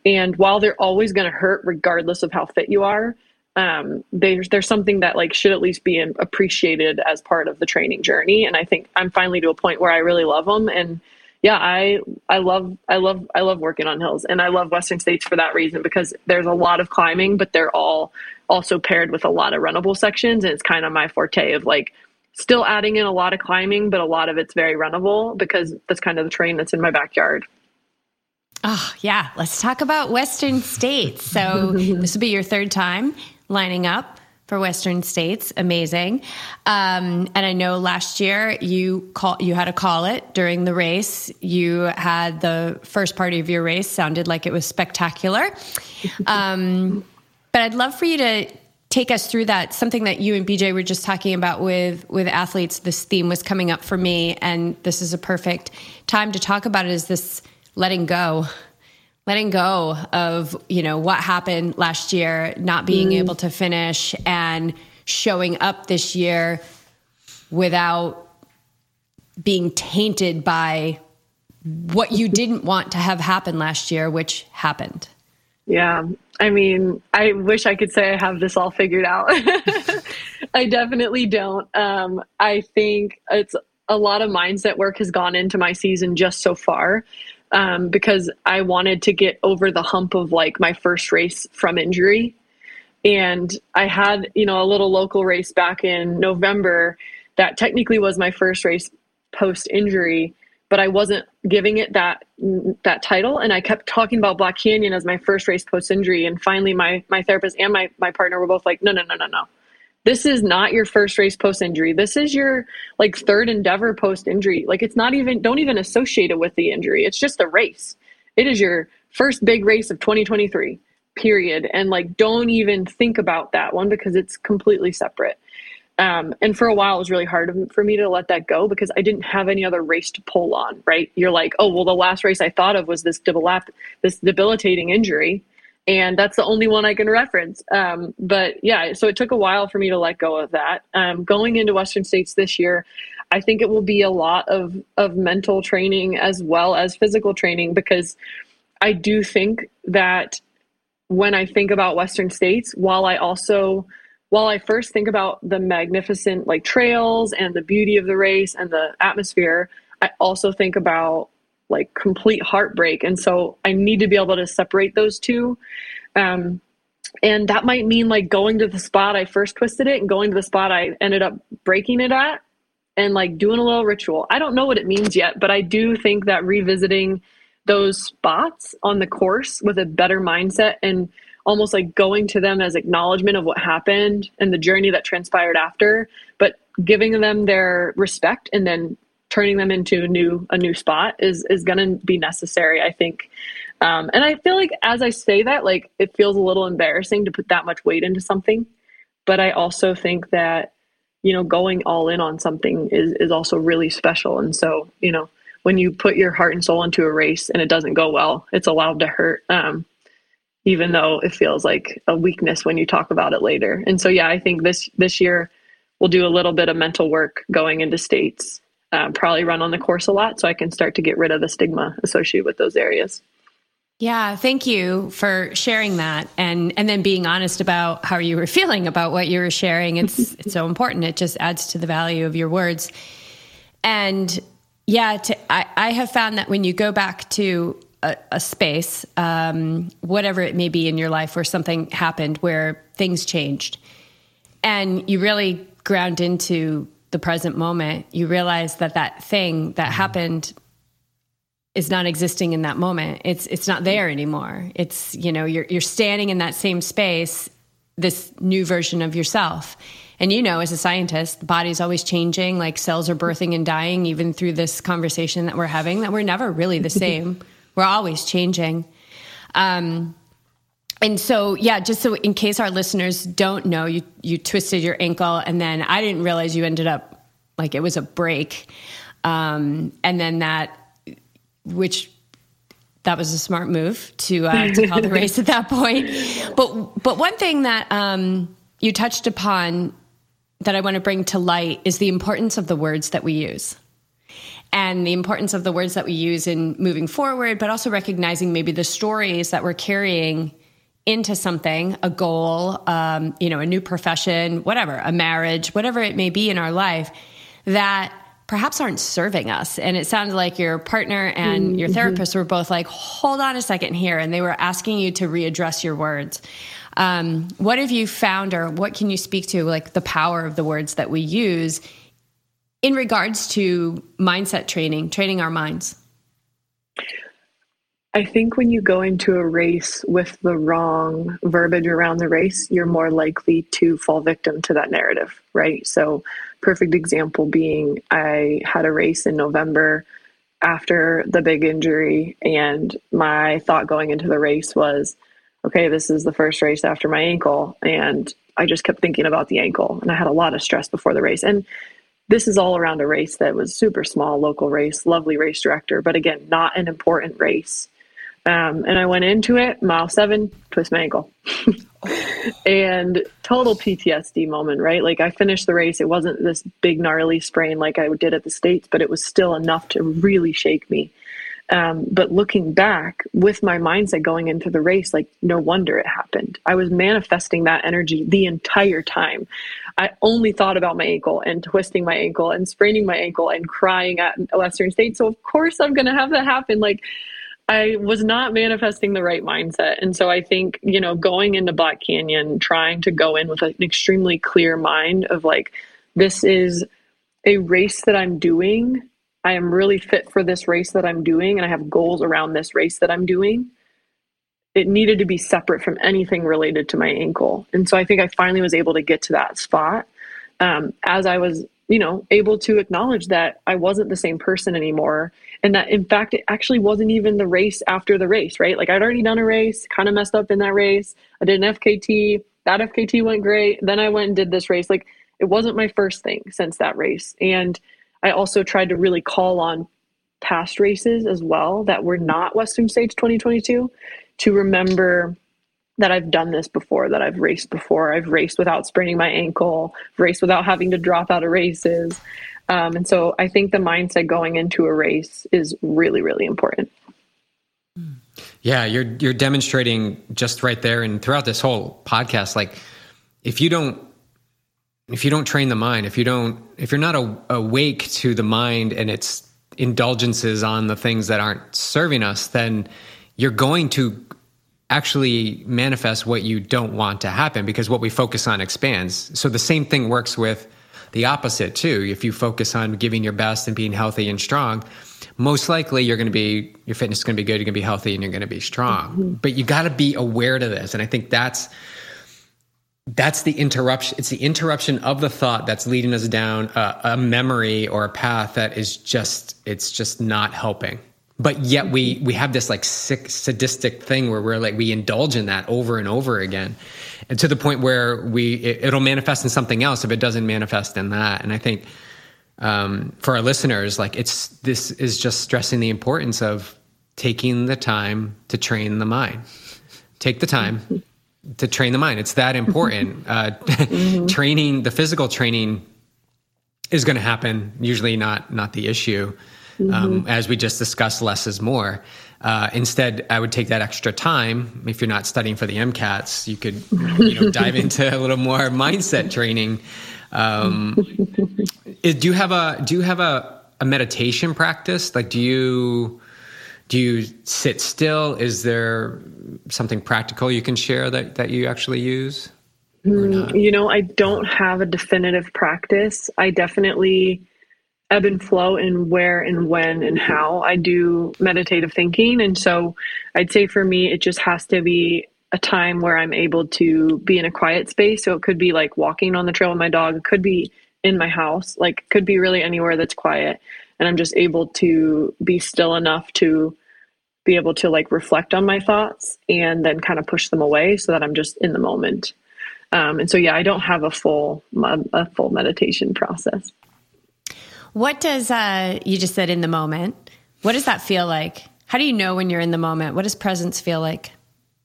And while they're always going to hurt regardless of how fit you are um, there's there's something that like should at least be appreciated as part of the training journey. And I think I'm finally to a point where I really love them. And yeah, I I love I love I love working on hills, and I love Western States for that reason because there's a lot of climbing, but they're all also paired with a lot of runnable sections, and it's kind of my forte of like still adding in a lot of climbing, but a lot of it's very runnable because that's kind of the terrain that's in my backyard. Oh, yeah. Let's talk about Western States. So, this will be your third time lining up for Western States. Amazing. Um, and I know last year you call you had to call it during the race. You had the first part of your race sounded like it was spectacular. Um, but I'd love for you to take us through that. Something that you and BJ were just talking about with with athletes. This theme was coming up for me, and this is a perfect time to talk about it. Is this letting go? Letting go of you know what happened last year not being mm. able to finish and showing up this year without being tainted by what you didn't want to have happen last year which happened. Yeah. I mean i wish i could say i have this all figured out. I definitely don't. Um, i think it's a lot of mindset work has gone into my season just so far um, because I wanted to get over the hump of like my first race from injury. And I had, you know, a little local race back in November that technically was my first race post injury, but I wasn't giving it that that title. And I kept talking about Black Canyon as my first race post injury. And finally, my my therapist and my my partner were both like, no, no, no, no, no this is not your first race post injury. This is your like third endeavor post injury. Like it's not even don't even associate it with the injury. It's just a race. It is your first big race of 2023. Period. And like don't even think about that one because it's completely separate. Um, and for a while, it was really hard for me to let that go because I didn't have any other race to pull on. Right? You're like, oh well, the last race I thought of was this debil- this debilitating injury, and that's the only one I can reference. Um, but yeah, so it took a while for me to let go of that. Um, going into Western States this year, I think it will be a lot of of mental training as well as physical training because I do think that when I think about Western states, while I also while I first think about the magnificent like trails and the beauty of the race and the atmosphere, I also think about like complete heartbreak. And so I need to be able to separate those two. Um, and that might mean like going to the spot I first twisted it and going to the spot I ended up breaking it at and like doing a little ritual. I don't know what it means yet, but I do think that revisiting those spots on the course with a better mindset and almost like going to them as acknowledgement of what happened and the journey that transpired after, but giving them their respect and then turning them into a new a new spot is is going to be necessary, I think. Um, and I feel like as I say that, like it feels a little embarrassing to put that much weight into something, but I also think that you know going all in on something is is also really special. And so you know when you put your heart and soul into a race and it doesn't go well, it's allowed to hurt. Um, even though it feels like a weakness when you talk about it later. And so, yeah, I think this this year we'll do a little bit of mental work going into states. Uh, probably run on the course a lot, so I can start to get rid of the stigma associated with those areas. Yeah, thank you for sharing that and and then being honest about how you were feeling about what you were sharing. It's it's so important. It just adds to the value of your words. And yeah, to, I, I have found that when you go back to a, a space, um, whatever it may be in your life, where something happened, where things changed, and you really ground into the present moment, you realize that that thing that happened is not existing in that moment. It's it's not there anymore. It's you know you're you're standing in that same space, this new version of yourself. And you know, as a scientist, the body's always changing. Like cells are birthing and dying, even through this conversation that we're having. That we're never really the same. We're always changing. Um, and so, yeah, just so in case our listeners don't know, you you twisted your ankle, and then I didn't realize you ended up like it was a break, um, and then that, which that was a smart move to uh, to call the race at that point. But but one thing that um, you touched upon that I want to bring to light is the importance of the words that we use and the importance of the words that we use in moving forward, but also recognizing maybe the stories that we're carrying into something, a goal, um, you know, a new profession, whatever, a marriage, whatever it may be in our life that perhaps aren't serving us. And it sounded like your partner and mm-hmm. your therapist were both like, hold on a second here. And they were asking you to readdress your words. Um, what have you found, or what can you speak to, like the power of the words that we use in regards to mindset training, training our minds? I think when you go into a race with the wrong verbiage around the race, you're more likely to fall victim to that narrative, right? So, perfect example being I had a race in November after the big injury, and my thought going into the race was, okay, this is the first race after my ankle. And I just kept thinking about the ankle, and I had a lot of stress before the race. And this is all around a race that was super small, local race, lovely race director, but again, not an important race. Um, and I went into it, mile seven, twist my ankle. and total PTSD moment, right? Like I finished the race. It wasn't this big, gnarly sprain like I did at the States, but it was still enough to really shake me. Um, but looking back with my mindset going into the race, like no wonder it happened. I was manifesting that energy the entire time. I only thought about my ankle and twisting my ankle and spraining my ankle and crying at Western State. So of course I'm going to have that happen. Like I was not manifesting the right mindset. And so I think, you know, going into Black Canyon, trying to go in with an extremely clear mind of like, this is a race that I'm doing I am really fit for this race that I'm doing and I have goals around this race that I'm doing. It needed to be separate from anything related to my ankle. And so I think I finally was able to get to that spot um, as I was, you know, able to acknowledge that I wasn't the same person anymore. And that in fact, it actually wasn't even the race after the race, right? Like I'd already done a race, kind of messed up in that race. I did an FKT. That FKT went great. Then I went and did this race. Like it wasn't my first thing since that race. And I also tried to really call on past races as well that were not Western States 2022 to remember that I've done this before, that I've raced before. I've raced without spraining my ankle, raced without having to drop out of races. Um, and so I think the mindset going into a race is really, really important. Yeah, you're you're demonstrating just right there and throughout this whole podcast. Like, if you don't if you don't train the mind, if you don't if you're not a, awake to the mind and its indulgences on the things that aren't serving us, then you're going to actually manifest what you don't want to happen because what we focus on expands. So the same thing works with the opposite too. If you focus on giving your best and being healthy and strong, most likely you're going to be your fitness is going to be good, you're going to be healthy and you're going to be strong. Mm-hmm. But you got to be aware to this and I think that's that's the interruption it's the interruption of the thought that's leading us down a, a memory or a path that is just it's just not helping but yet we we have this like sick sadistic thing where we're like we indulge in that over and over again. And to the point where we it, will manifest in something else if it doesn't manifest in that. And i think um, for our listeners like it's this is just stressing the importance of taking the time to train the mind. Take the time to train the mind. It's that important. Uh, mm-hmm. training the physical training is going to happen usually not not the issue mm-hmm. Um, as we just discussed, less is more. Uh, instead, I would take that extra time. If you're not studying for the MCATs, you could you know, dive into a little more mindset training. Um, is, do you have a do you have a, a meditation practice? Like, do you do you sit still? Is there something practical you can share that that you actually use? Mm, you know, I don't have a definitive practice. I definitely ebb and flow in where and when and how I do meditative thinking. And so I'd say for me, it just has to be a time where I'm able to be in a quiet space. So it could be like walking on the trail with my dog, it could be in my house, like could be really anywhere that's quiet. And I'm just able to be still enough to be able to like reflect on my thoughts and then kind of push them away so that I'm just in the moment. Um, and so, yeah, I don't have a full a full meditation process. What does uh, you just said in the moment? What does that feel like? How do you know when you're in the moment? What does presence feel like?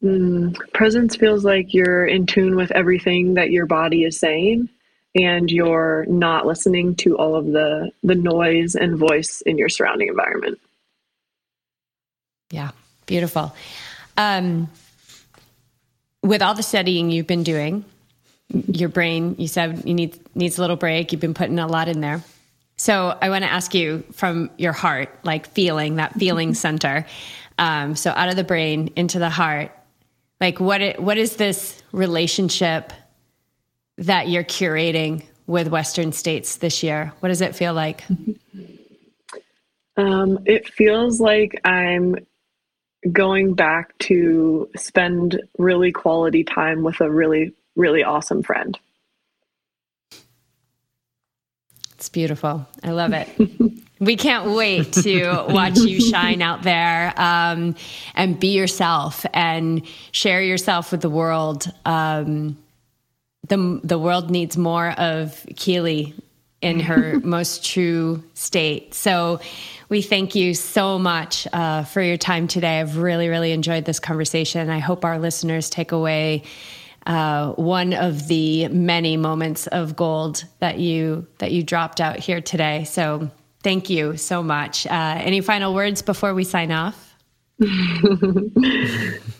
Mm, presence feels like you're in tune with everything that your body is saying and you're not listening to all of the the noise and voice in your surrounding environment. Yeah, beautiful. Um, with all the studying you've been doing, your brain, you said you need needs a little break. You've been putting a lot in there. So I want to ask you from your heart, like feeling that feeling center. Um, so out of the brain into the heart, like what it, what is this relationship that you're curating with Western states this year? What does it feel like? Um, it feels like I'm going back to spend really quality time with a really, really awesome friend. It's beautiful. I love it. we can't wait to watch you shine out there um, and be yourself and share yourself with the world. Um, the the world needs more of Keely in her most true state. So we thank you so much uh, for your time today. I've really, really enjoyed this conversation. I hope our listeners take away uh, one of the many moments of gold that you that you dropped out here today. So thank you so much. Uh, any final words before we sign off?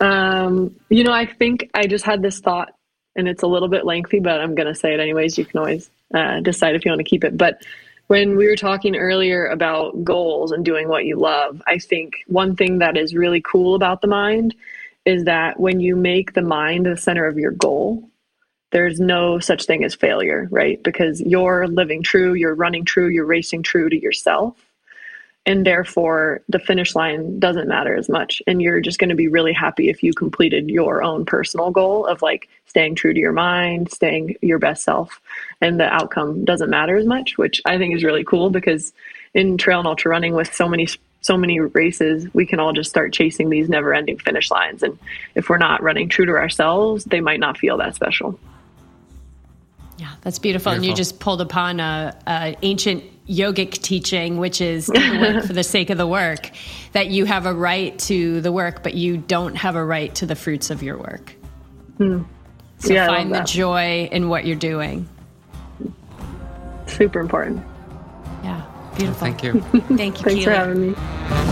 um, you know, I think I just had this thought, and it's a little bit lengthy, but I'm going to say it anyways. You can always uh, decide if you want to keep it. But when we were talking earlier about goals and doing what you love, I think one thing that is really cool about the mind is that when you make the mind the center of your goal, there's no such thing as failure, right? Because you're living true, you're running true, you're racing true to yourself. And therefore, the finish line doesn't matter as much. And you're just going to be really happy if you completed your own personal goal of like staying true to your mind, staying your best self. And the outcome doesn't matter as much, which I think is really cool because in trail and ultra running with so many so many races, we can all just start chasing these never ending finish lines. And if we're not running true to ourselves, they might not feel that special. Yeah, that's beautiful. beautiful. And you just pulled upon a, a ancient yogic teaching, which is work for the sake of the work, that you have a right to the work, but you don't have a right to the fruits of your work. Mm. So yeah, find the joy in what you're doing. Super important. Yeah, beautiful. Well, thank you. thank you. Thanks Keely. for having me.